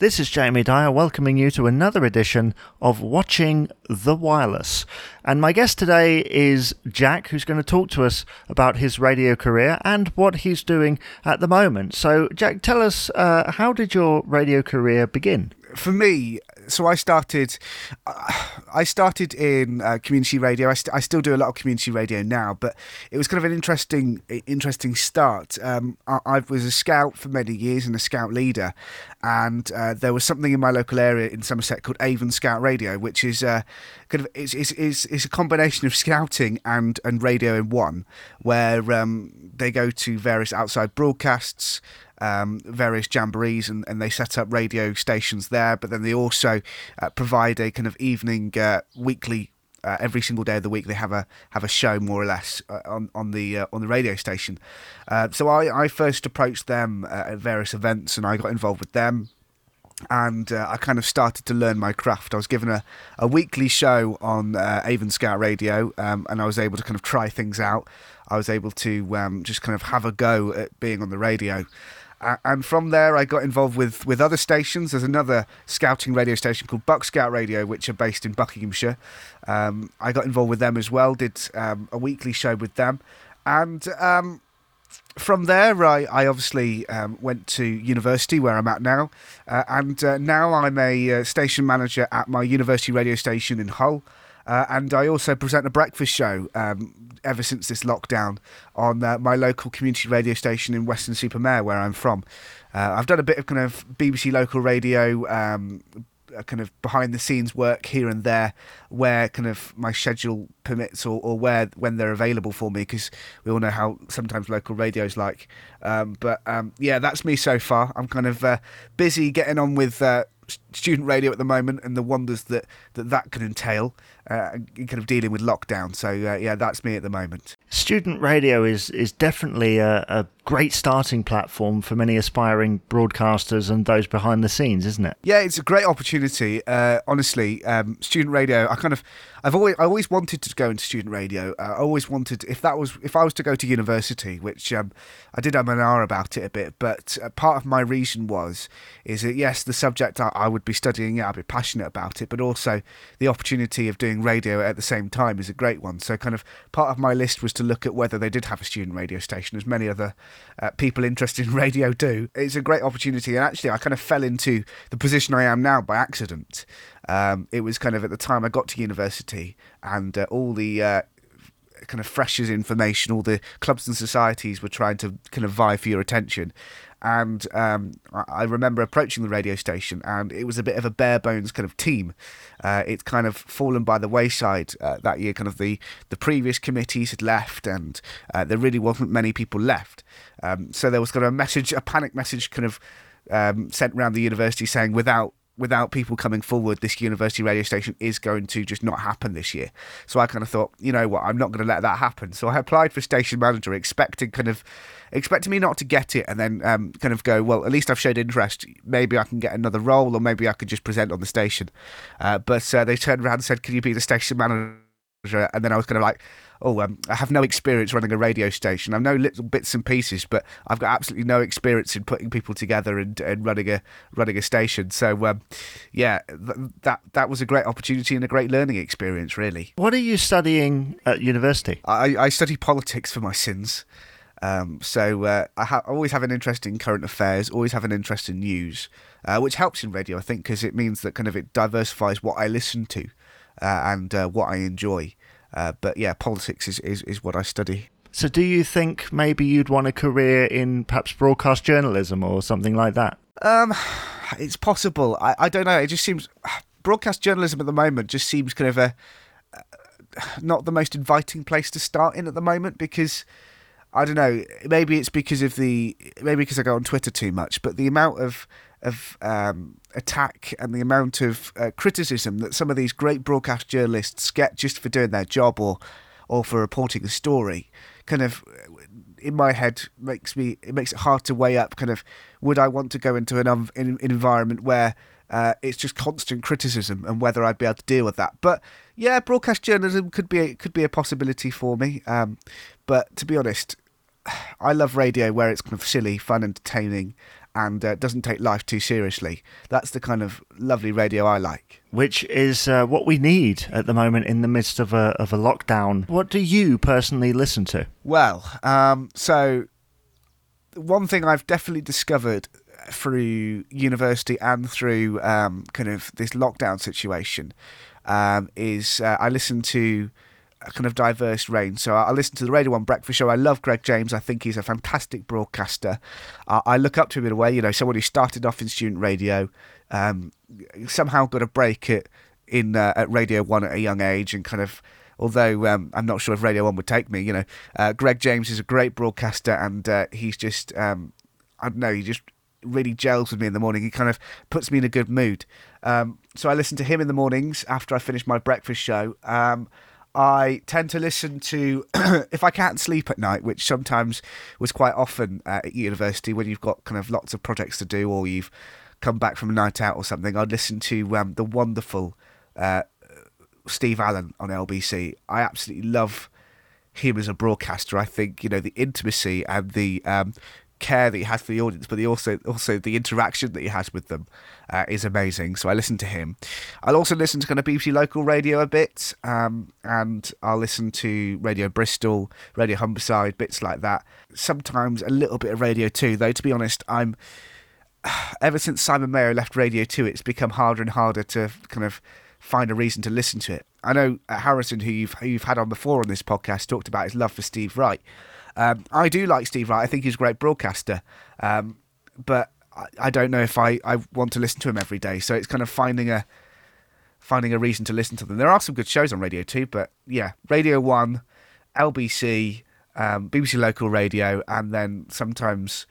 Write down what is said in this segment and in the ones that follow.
This is Jamie Dyer welcoming you to another edition of Watching the Wireless. And my guest today is Jack, who's going to talk to us about his radio career and what he's doing at the moment. So, Jack, tell us uh, how did your radio career begin? For me, so I started, I started in uh, community radio. I, st- I, still do a lot of community radio now, but it was kind of an interesting, interesting start. Um, I, I, was a scout for many years and a scout leader, and uh, there was something in my local area in Somerset called Avon Scout Radio, which is uh, kind of it's, it's, it's, it's, a combination of scouting and and radio in one, where um, they go to various outside broadcasts um, various jamborees and, and they set up radio stations there. But then they also uh, provide a kind of evening, uh, weekly. Uh, every single day of the week, they have a have a show more or less uh, on on the uh, on the radio station. Uh, so I, I first approached them at various events, and I got involved with them and uh, I kind of started to learn my craft. I was given a, a weekly show on uh, Avon Scout Radio, um, and I was able to kind of try things out. I was able to um, just kind of have a go at being on the radio. And from there, I got involved with, with other stations. There's another scouting radio station called Buck Scout Radio, which are based in Buckinghamshire. Um, I got involved with them as well, did um, a weekly show with them. And um, from there, I, I obviously um, went to university where I'm at now. Uh, and uh, now I'm a uh, station manager at my university radio station in Hull. Uh, and I also present a breakfast show um, ever since this lockdown on uh, my local community radio station in Weston-super-Mare, where I'm from. Uh, I've done a bit of kind of BBC local radio, um, kind of behind the scenes work here and there, where kind of my schedule permits or, or where when they're available for me, because we all know how sometimes local radio's like. Um, but um, yeah, that's me so far. I'm kind of uh, busy getting on with uh, student radio at the moment and the wonders that that, that can entail, uh, kind of dealing with lockdown. So uh, yeah, that's me at the moment. Student radio is is definitely a, a great starting platform for many aspiring broadcasters and those behind the scenes, isn't it? Yeah, it's a great opportunity. Uh, honestly, um, student radio. I kind of, I've always, I always wanted to go into student radio. I always wanted, if that was, if I was to go to university, which um, I did have an hour about it a bit, but uh, part of my reason was, is that yes, the subject I, I would be studying, it, I'd be passionate about it, but also the opportunity of doing radio at the same time is a great one. So, kind of part of my list was to look at whether they did have a student radio station, as many other uh, people interested in radio do. It's a great opportunity, and actually, I kind of fell into the position I am now by accident. Um, it was kind of at the time I got to university, and uh, all the uh, kind of freshers information, all the clubs and societies were trying to kind of vie for your attention. And um, I remember approaching the radio station, and it was a bit of a bare bones kind of team. Uh, it's kind of fallen by the wayside uh, that year. Kind of the the previous committees had left, and uh, there really wasn't many people left. Um, so there was kind of a message, a panic message, kind of um, sent around the university saying, without without people coming forward, this university radio station is going to just not happen this year. So I kind of thought, you know what, I'm not going to let that happen. So I applied for station manager, expecting kind of expecting me not to get it, and then um, kind of go, well, at least I've showed interest. Maybe I can get another role, or maybe I could just present on the station. Uh, but uh, they turned around and said, "Can you be the station manager?" And then I was kind of like, oh, um, I have no experience running a radio station. I know little bits and pieces, but I've got absolutely no experience in putting people together and, and running a running a station. So, um, yeah, th- that that was a great opportunity and a great learning experience, really. What are you studying at university? I, I study politics for my sins. Um, so uh, I ha- always have an interest in current affairs, always have an interest in news, uh, which helps in radio, I think, because it means that kind of it diversifies what I listen to uh, and uh, what I enjoy. Uh, but yeah, politics is, is, is what I study. So, do you think maybe you'd want a career in perhaps broadcast journalism or something like that? Um, it's possible. I, I don't know. It just seems broadcast journalism at the moment just seems kind of a uh, not the most inviting place to start in at the moment because I don't know. Maybe it's because of the maybe because I go on Twitter too much, but the amount of of um, attack and the amount of uh, criticism that some of these great broadcast journalists get just for doing their job or or for reporting a story kind of in my head makes me it makes it hard to weigh up kind of would I want to go into an, an environment where uh, it's just constant criticism and whether I'd be able to deal with that. But yeah broadcast journalism could be a, could be a possibility for me um, but to be honest I love radio where it's kind of silly, fun, entertaining, and uh, doesn't take life too seriously. That's the kind of lovely radio I like. Which is uh, what we need at the moment in the midst of a of a lockdown. What do you personally listen to? Well, um, so one thing I've definitely discovered through university and through um, kind of this lockdown situation um, is uh, I listen to a kind of diverse range. So I, I listen to the Radio One Breakfast Show. I love Greg James. I think he's a fantastic broadcaster. Uh, I look up to him in a way, you know, someone who started off in student radio, um, somehow got a break at in uh, at Radio One at a young age, and kind of. Although um, I'm not sure if Radio One would take me, you know, uh, Greg James is a great broadcaster, and uh, he's just, um, I don't know, he just really gels with me in the morning. He kind of puts me in a good mood. Um, so I listen to him in the mornings after I finish my breakfast show. Um, I tend to listen to, if I can't sleep at night, which sometimes was quite often at university when you've got kind of lots of projects to do or you've come back from a night out or something, I'd listen to um, the wonderful uh, Steve Allen on LBC. I absolutely love him as a broadcaster. I think you know the intimacy and the um, care that he has for the audience, but the also also the interaction that he has with them uh, is amazing. So I listen to him. I'll also listen to kind of BBC local radio a bit, um, and I'll listen to Radio Bristol, Radio Humberside, bits like that. Sometimes a little bit of Radio Two, though. To be honest, I'm ever since Simon Mayo left Radio Two, it's become harder and harder to kind of find a reason to listen to it. I know uh, Harrison, who you've who you've had on before on this podcast, talked about his love for Steve Wright. Um, I do like Steve Wright. I think he's a great broadcaster, um, but I, I, don't know if I, I want to listen to him every day. So it's kind of finding a finding a reason to listen to them. There are some good shows on Radio Two, but yeah, Radio One, LBC, um, BBC Local Radio, and then sometimes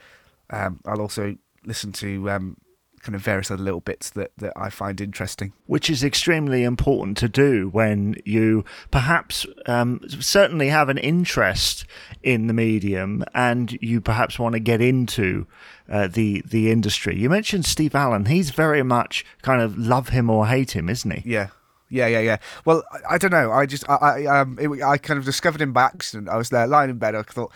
um, I'll also listen to um, kind of various other little bits that, that I find interesting. Which is extremely important to do when you perhaps um, certainly have an interest in the medium and you perhaps want to get into uh, the the industry. You mentioned Steve Allen; he's very much kind of love him or hate him, isn't he? Yeah, yeah, yeah, yeah. Well, I, I don't know. I just, I, I um, it, I kind of discovered him by accident. I was there lying in bed. I thought,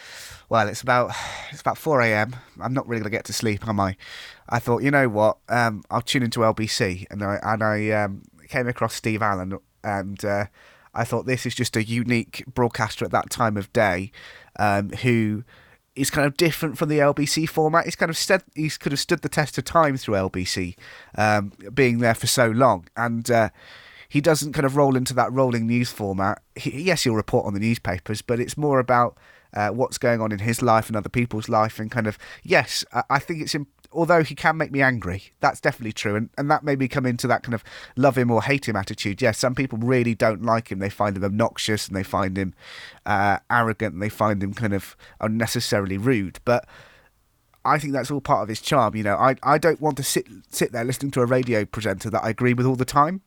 well, it's about, it's about four a.m. I'm not really gonna get to sleep, am I? I thought, you know what? Um, I'll tune into LBC, and I and I um, came across Steve Allen, and uh, I thought this is just a unique broadcaster at that time of day, um, who is kind of different from the LBC format. He's kind of stood, he's could have stood the test of time through LBC, um, being there for so long, and uh, he doesn't kind of roll into that rolling news format. He, yes, he'll report on the newspapers, but it's more about uh, what's going on in his life and other people's life, and kind of yes, I, I think it's. Imp- although he can make me angry, that's definitely true, and, and that made me come into that kind of love him or hate him attitude. Yes, some people really don't like him; they find him obnoxious and they find him uh, arrogant and they find him kind of unnecessarily rude. But I think that's all part of his charm. You know, I I don't want to sit sit there listening to a radio presenter that I agree with all the time.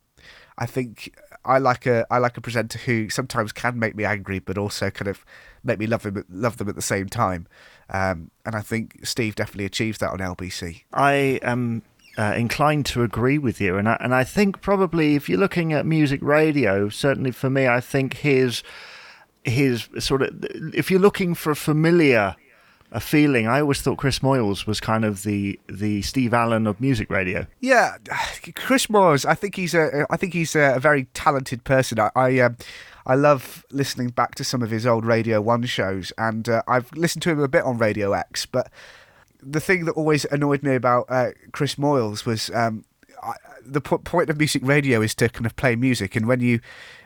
I think I like a I like a presenter who sometimes can make me angry, but also kind of make me love them love them at the same time. Um, and I think Steve definitely achieves that on LBC. I am uh, inclined to agree with you, and I, and I think probably if you're looking at music radio, certainly for me, I think his his sort of if you're looking for a familiar a feeling. I always thought Chris Moyles was kind of the the Steve Allen of music radio. Yeah, Chris Moyles. I think he's a I think he's a, very talented person. I, I um, I love listening back to some of his old Radio 1 shows, and uh, I've listened to him a bit on Radio X. But the thing that always annoyed me about uh, Chris Moyles was um, I, the point of music radio is to kind of play music, and when you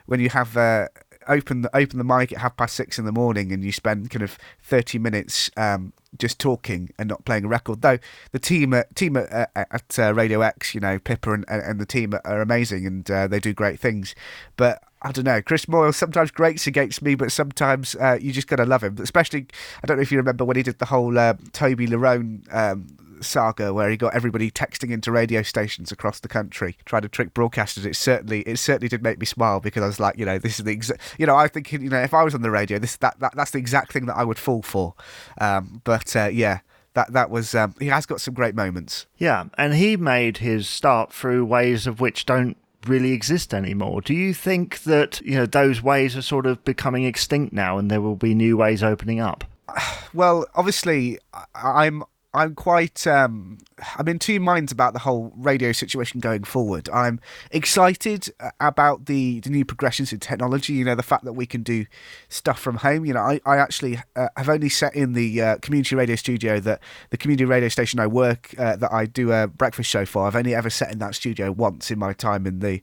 when you have uh, open the open the mic at half past six in the morning and you spend kind of thirty minutes um, just talking and not playing a record. Though the team at team at, at uh, Radio X, you know, Pippa and, and the team are amazing and uh, they do great things. But I don't know. Chris Moyle sometimes grates against me, but sometimes uh, you just gotta love him. Especially, I don't know if you remember when he did the whole uh, Toby Lerone um, saga, where he got everybody texting into radio stations across the country, trying to trick broadcasters. It certainly, it certainly did make me smile because I was like, you know, this is the exact, you know, I think, you know, if I was on the radio, this that, that that's the exact thing that I would fall for. Um, but uh, yeah, that that was um, he has got some great moments. Yeah, and he made his start through ways of which don't really exist anymore. Do you think that you know those ways are sort of becoming extinct now, and there will be new ways opening up? Well, obviously, I'm I'm quite um, I'm in two minds about the whole radio situation going forward. I'm excited uh, about the, the new progressions in technology. You know, the fact that we can do stuff from home. You know, I I actually uh, have only set in the uh, community radio studio that the community radio station I work uh, that I do a breakfast show for. I've only ever set in that studio once in my time in the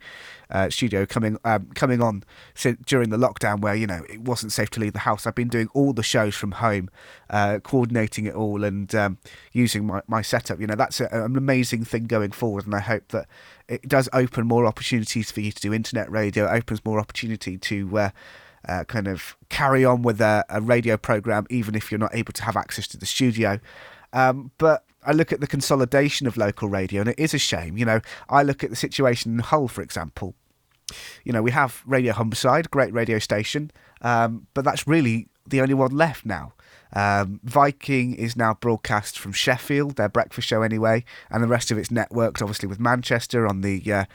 uh, studio coming um, coming on during the lockdown where you know it wasn't safe to leave the house. I've been doing all the shows from home, uh, coordinating it all and um, using my, my setup. You know that's a, an amazing thing going forward, and I hope that it does open more opportunities for you to do internet radio. It opens more opportunity to. Uh, uh, kind of carry on with a, a, radio program, even if you're not able to have access to the studio. Um, but I look at the consolidation of local radio, and it is a shame. You know, I look at the situation in Hull, for example. You know, we have Radio Humberside, great radio station, um, but that's really the only one left now. Um, Viking is now broadcast from Sheffield, their breakfast show anyway, and the rest of its networked, obviously with Manchester on the uh,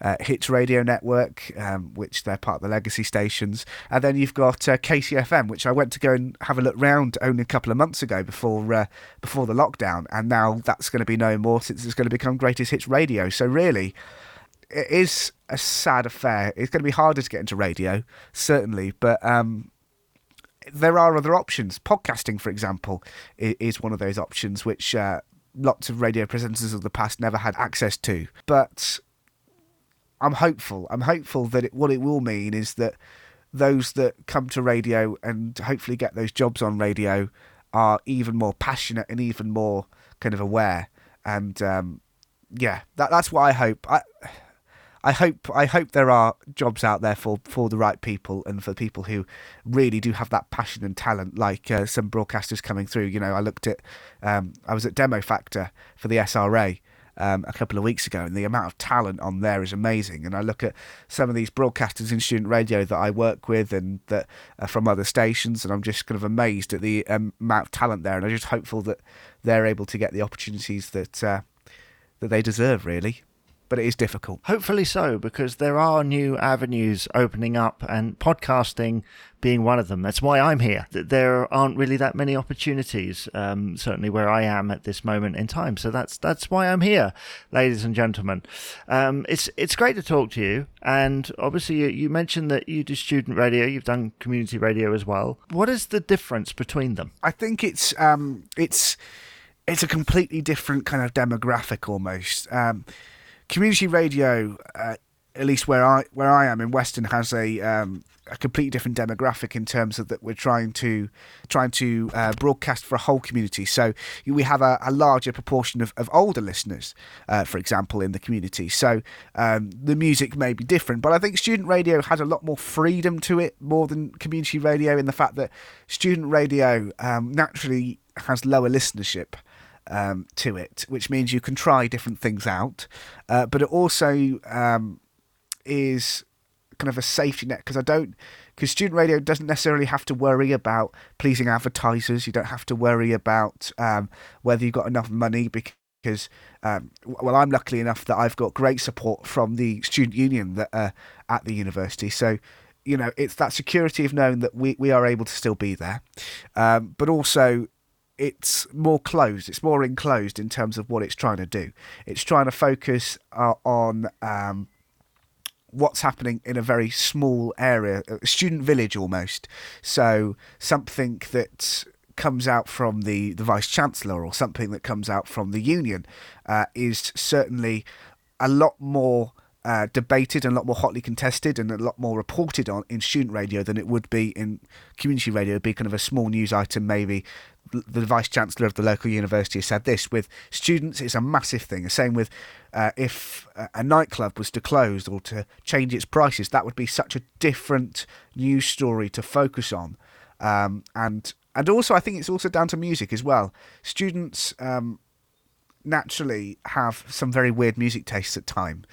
uh, Hits Radio Network, um, which they're part of the legacy stations, and then you've got uh, KCFM, which I went to go and have a look round only a couple of months ago before uh, before the lockdown, and now that's going to be no more since it's going to become Greatest Hits Radio. So really, it is a sad affair. It's going to be harder to get into radio, certainly, but. Um, there are other options. Podcasting, for example, is one of those options which uh, lots of radio presenters of the past never had access to. But I'm hopeful. I'm hopeful that it, what it will mean is that those that come to radio and hopefully get those jobs on radio are even more passionate and even more kind of aware. And um, yeah, that, that's what I hope. I, I hope I hope there are jobs out there for, for the right people and for people who really do have that passion and talent, like uh, some broadcasters coming through. You know, I looked at um, I was at Demo Factor for the SRA, um, a couple of weeks ago, and the amount of talent on there is amazing. And I look at some of these broadcasters in student radio that I work with and that are from other stations, and I'm just kind of amazed at the um, amount of talent there. And I'm just hopeful that they're able to get the opportunities that uh, that they deserve, really but it is difficult. Hopefully so, because there are new avenues opening up, and podcasting being one of them. That's why I'm here. There aren't really that many opportunities, um, certainly where I am at this moment in time. So that's that's why I'm here, ladies and gentlemen. Um, it's it's great to talk to you, and obviously you, you mentioned that you do student radio. You've done community radio as well. What is the difference between them? I think it's um, it's it's a completely different kind of demographic almost. Um, community radio, uh, at least where I where I am in Weston, has a um, a completely different demographic in terms of that we're trying to trying to uh, broadcast for a whole community. So we have a, a larger proportion of, of older listeners, uh, for example, in the community. So um, the music may be different, but I think student radio had a lot more freedom to it more than community radio in the fact that student radio um, naturally has lower listenership um, to it, which means you can try different things out. Uh, but it also um, is kind of a safety net because I don't because student radio doesn't necessarily have to worry about pleasing advertisers. You don't have to worry about um, whether you've got enough money because um, well, I'm lucky enough that I've got great support from the student union that uh, at the university. So you know, it's that security of knowing that we, we are able to still be there, um, but also it's more closed. It's more enclosed in terms of what it's trying to do. It's trying to focus uh, on um, what's happening in a very small area, a student village almost. So something that comes out from the, the vice chancellor or something that comes out from the union uh, is certainly a lot more uh, debated and a lot more hotly contested and a lot more reported on in student radio than it would be in community radio. It'd be kind of a small news item, maybe. The vice chancellor of the local university said this with students, it's a massive thing. The same with uh, if a nightclub was to close or to change its prices, that would be such a different news story to focus on. Um, and and also, I think it's also down to music as well. Students um, naturally have some very weird music tastes at time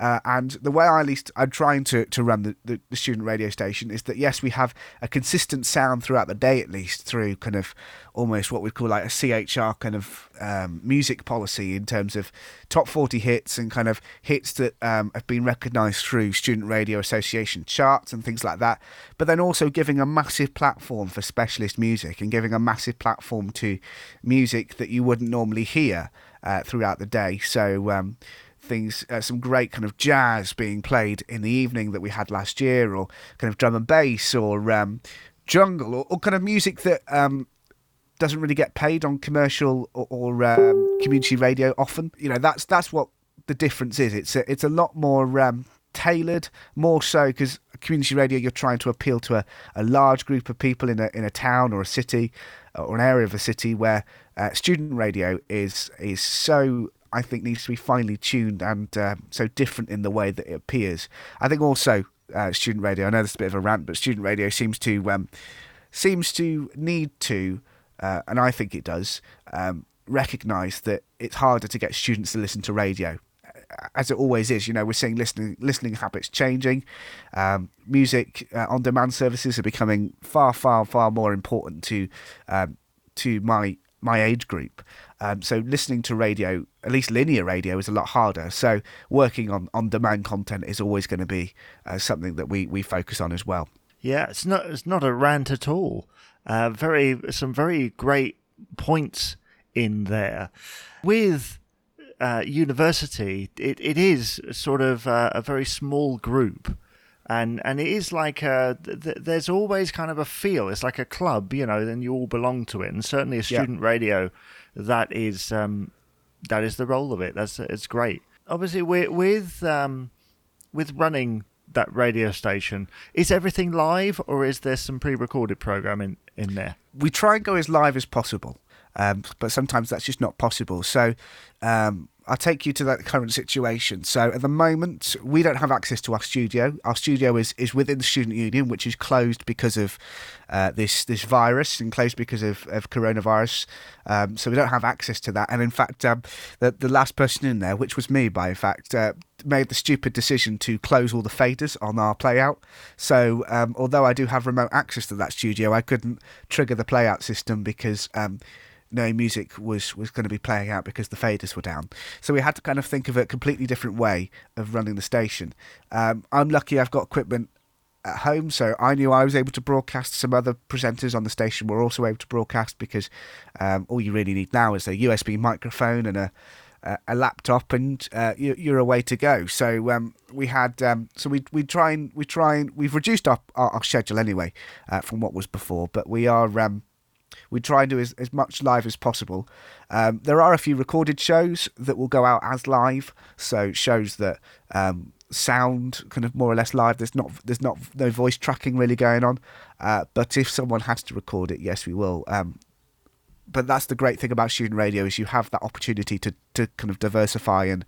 Uh, and the way I at least I'm trying to, to run the, the, the, student radio station is that yes, we have a consistent sound throughout the day at least through kind of almost what we call like a CHR kind of um, music policy in terms of top 40 hits and kind of hits that um, have been recognised through Student Radio Association charts and things like that. But then also giving a massive platform for specialist music and giving a massive platform to music that you wouldn't normally hear uh, throughout the day. So. Um, things, uh, some great kind of jazz being played in the evening that we had last year, or kind of drum and bass, or um, jungle, or, or, kind of music that um, doesn't really get paid on commercial or, or um, community radio often. You know, that's that's what the difference is. It's a, it's a lot more um, tailored, more so because community radio you're trying to appeal to a, a large group of people in a in a town or a city or an area of a city where uh, student radio is is so I think needs to be finely tuned and uh, so different in the way that it appears. I think also uh, student radio. I know this is a bit of a rant, but student radio seems to um, seems to need to, uh, and I think it does, um, recognise that it's harder to get students to listen to radio. As it always is, you know, we're seeing listening listening habits changing. Um, music uh, on demand services are becoming far, far, far more important to um, to my my age group. Um, so listening to radio, at least linear radio, is a lot harder. So working on on demand content is always going to be uh, something that we we focus on as well. Yeah, it's not it's not a rant at all. Uh, very some very great points in there. With uh, university, it, it is sort of uh, a very small group and and it is like a, th- there's always kind of a feel. It's like a club, you know, then you all belong to it. And certainly a student yeah. radio, that is um, that is the role of it. That's it's great. Obviously, with with um, with running that radio station, is everything live or is there some pre-recorded programming in there? We try and go as live as possible. Um, but sometimes that's just not possible. So um, I'll take you to that current situation. So at the moment, we don't have access to our studio. Our studio is, is within the student union, which is closed because of uh, this this virus and closed because of, of coronavirus. Um, so we don't have access to that. And in fact, um, the the last person in there, which was me, by in fact, uh, made the stupid decision to close all the faders on our playout. So um, although I do have remote access to that studio, I couldn't trigger the playout system because um, no music was was going to be playing out because the faders were down. So we had to kind of think of a completely different way of running the station. Um, I'm lucky I've got equipment at home, so I knew I was able to broadcast. Some other presenters on the station were also able to broadcast because um, all you really need now is a USB microphone and a a laptop, and uh, you're away to go. So um, we had, um, so we we try and we try and we've reduced our, our, our schedule anyway uh, from what was before, but we are um, we try and do as, as much live as possible. Um, there are a few recorded shows that will go out as live, so shows that um, sound kind of more or less live. There's not there's not no voice tracking really going on, uh, but if someone has to record it, yes, we will. Um, but that's the great thing about student radio is you have that opportunity to to kind of diversify and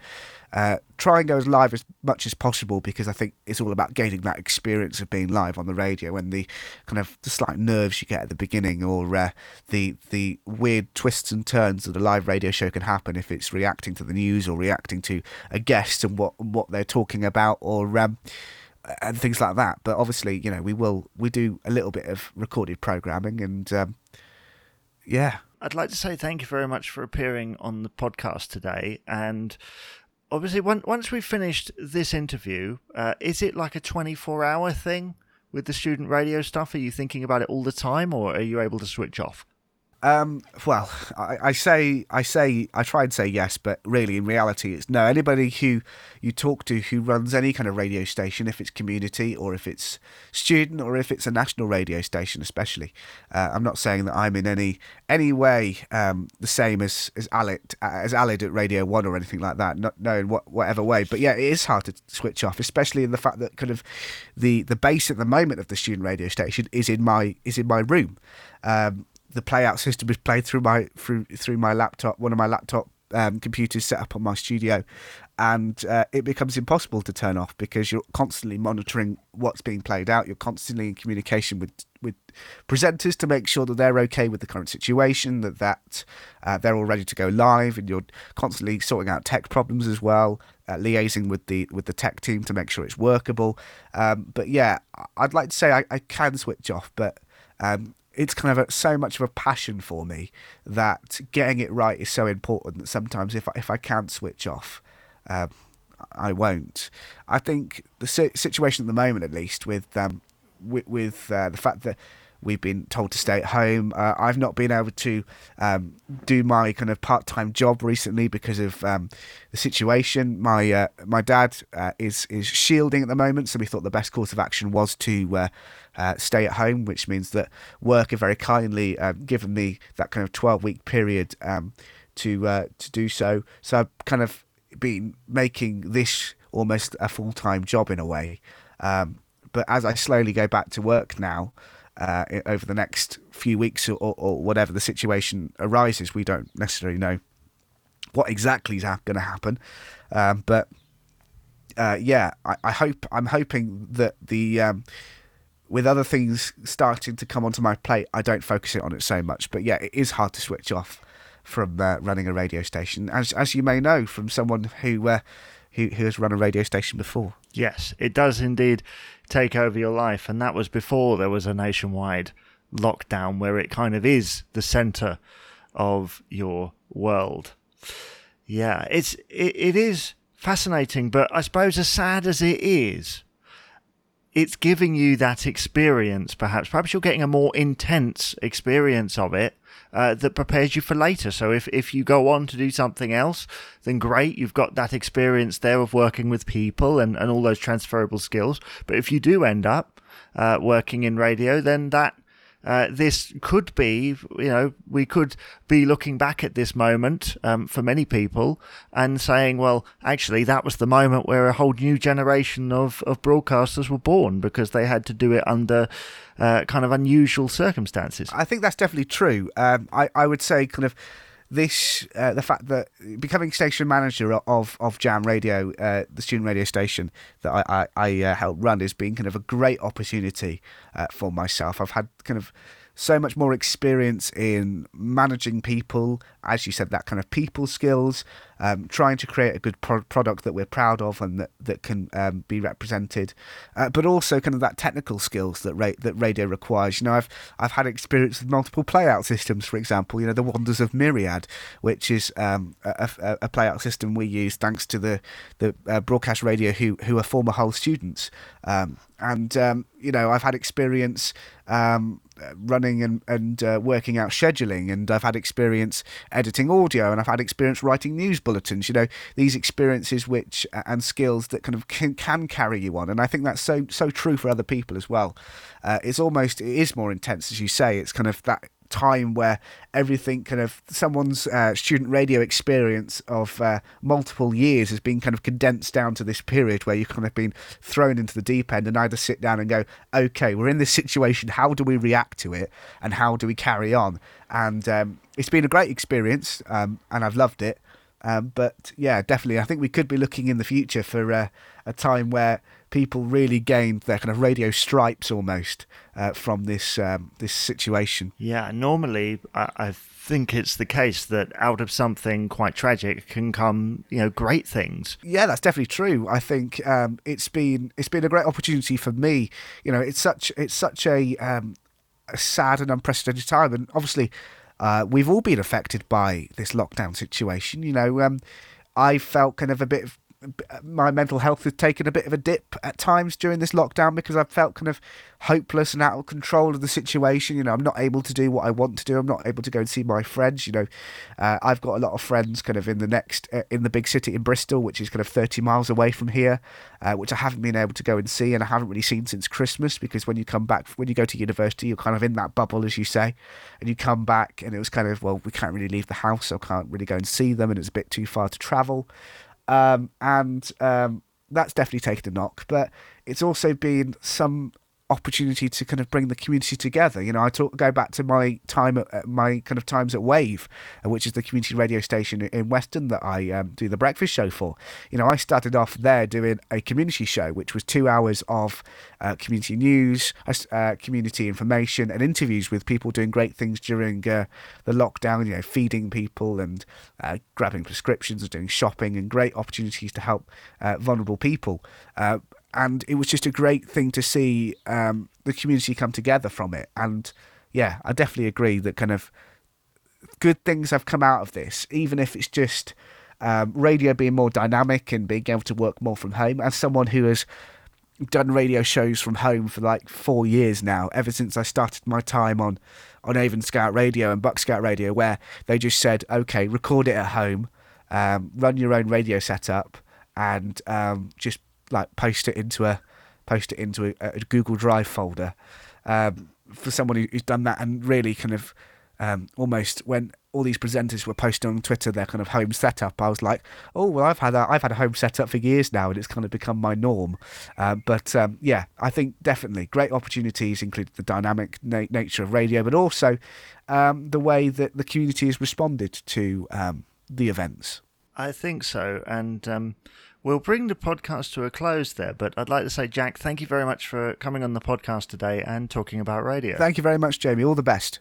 uh, try and go as live as much as possible because I think it's all about gaining that experience of being live on the radio and the kind of the slight nerves you get at the beginning or uh, the the weird twists and turns that a live radio show can happen if it's reacting to the news or reacting to a guest and what what they're talking about or um, and things like that. But obviously, you know, we will we do a little bit of recorded programming and um, yeah. I'd like to say thank you very much for appearing on the podcast today. And obviously, once we've finished this interview, uh, is it like a 24 hour thing with the student radio stuff? Are you thinking about it all the time or are you able to switch off? Um, well, I, I, say, I say, I try and say yes, but really, in reality, it's no. Anybody who you talk to who runs any kind of radio station, if it's community or if it's student or if it's a national radio station, especially, uh, I'm not saying that I'm in any any way um, the same as as Aled as Aled at Radio One or anything like that. Not knowing what whatever way, but yeah, it is hard to switch off, especially in the fact that kind of the the base at the moment of the student radio station is in my is in my room. Um, the playout system is played through my through through my laptop, one of my laptop um, computers set up on my studio, and uh, it becomes impossible to turn off because you're constantly monitoring what's being played out. You're constantly in communication with with presenters to make sure that they're okay with the current situation, that that uh, they're all ready to go live, and you're constantly sorting out tech problems as well. uh, liaising with the with the tech team to make sure it's workable. Um, but yeah, I'd like to say I, I can switch off, but um, it's kind of a, so much of a passion for me that getting it right is so important that sometimes if I, if I can't switch off, um, I won't. I think the situation at the moment, at least, with um, with, with uh, the fact that we've been told to stay at home. Uh, I've not been able to um, do my kind of part-time job recently because of um, the situation. My uh, my dad uh, is is shielding at the moment, so we thought the best course of action was to uh, uh, stay at home, which means that work have very kindly given me that kind of twelve week period um, to to do so. So I've kind of been making this almost a full time job in a way. Um, but as I slowly go back to work now, uh, over the next few weeks or, or, whatever the situation arises, we don't necessarily know what exactly is going to happen. Um, but uh, yeah, I, I, hope I'm hoping that the um, with other things starting to come onto my plate, I don't focus it on it so much. But yeah, it is hard to switch off from uh, running a radio station, as as you may know from someone who uh, who who has run a radio station before. Yes, it does indeed take over your life, and that was before there was a nationwide lockdown where it kind of is the center of your world. Yeah, it's it, it is fascinating, but I suppose as sad as it is, it's giving you that experience. Perhaps, perhaps you're getting a more intense experience of it uh, that prepares you for later. So if, if you go on to do something else, then great, you've got that experience there of working with people and, and all those transferable skills. But if you do end up uh, working in radio, then that uh, this could be, you know, we could be looking back at this moment um, for many people and saying, well, actually, that was the moment where a whole new generation of, of broadcasters were born because they had to do it under uh, kind of unusual circumstances. I think that's definitely true. Um, I, I would say, kind of, this uh, the fact that becoming station manager of of Jam Radio, uh, the student radio station that I I, I uh, help run, has been kind of a great opportunity uh, for myself. I've had kind of so much more experience in managing people, as you said, that kind of people skills, um, trying to create a good pro- product that we're proud of and that, that can um, be represented, uh, but also kind of that technical skills that ra- that radio requires. You know, I've I've had experience with multiple playout systems, for example. You know, the wonders of Myriad, which is um, a, a, a, playout system we use thanks to the the uh, broadcast radio who who are former Hull students, um, and um, you know, I've had experience um, running and, and uh, working out scheduling, and I've had experience editing audio, and I've had experience writing news bulletins. You know, these experiences which and skills that kind of can, can carry you on, and I think that's so so true for other people as well. Uh, it's almost it is more intense, as you say. It's kind of that time where everything kind of someone's uh, student radio experience of uh, multiple years has been kind of condensed down to this period where you've kind of been thrown into the deep end and either sit down and go, okay, we're in this situation. How do we react to it? And how do we carry on? And um, it's been a great experience um, and I've loved it. Um, but yeah, definitely, I think we could be looking in the future for uh, a time where people really gained their kind of radio stripes almost uh, from this um, this situation. Yeah, normally I, I, think it's the case that out of something quite tragic can come you know great things. Yeah, that's definitely true. I think um, it's been it's been a great opportunity for me. You know, it's such it's such a, um, a sad and unprecedented time, and obviously. Uh, we've all been affected by this lockdown situation. You know, um, I felt kind of a bit my mental health has taken a bit of a dip at times during this lockdown because I've felt kind of hopeless and out of control of the situation. You know, I'm not able to do what I want to do. I'm not able to go and see my friends. You know, uh, I've got a lot of friends kind of in the next uh, in the big city in Bristol, which is kind of 30 miles away from here, uh, which I haven't been able to go and see, and I haven't really seen since Christmas because when you come back, when you go to university, you're kind of in that bubble, as you say, and you come back, and it was kind of well, we can't really leave the house, so I can't really go and see them, and it's a bit too far to travel. Um, and um, that's definitely taken a knock. But it's also been some opportunity to kind of bring the community together. You know, I talk, go back to my time at my kind of times at Wave, uh, which is the community radio station in Weston that I um, do the breakfast show for. You know, I started off there doing a community show, which was two hours of uh, community news, uh, community information, and interviews with people doing great things during uh, the lockdown. You know, feeding people and uh, grabbing prescriptions and doing shopping, and great opportunities to help uh, vulnerable people and it was just a great thing to see um, the community come together from it. And yeah, I definitely agree that kind of good things have come out of this, even if it's just um, radio being more dynamic and being able to work more from home. As someone who has done radio shows from home for like four years now, ever since I started my time on on Avon Scout Radio and Buck Scout Radio, where they just said, okay, record it at home, um, run your own radio setup, and um, just like post it into a post it into a, a Google Drive folder um, for someone who's done that and really kind of um, almost when all these presenters were posting on Twitter their kind of home setup, I was like, oh well, I've had a, I've had a home setup for years now, and it's kind of become my norm. Uh, but um, yeah, I think definitely great opportunities, include the dynamic na- nature of radio, but also um, the way that the community has responded to um, the events. I think so, and um, We'll bring the podcast to a close there, but I'd like to say, Jack, thank you very much for coming on the podcast today and talking about radio. Thank you very much, Jamie. All the best.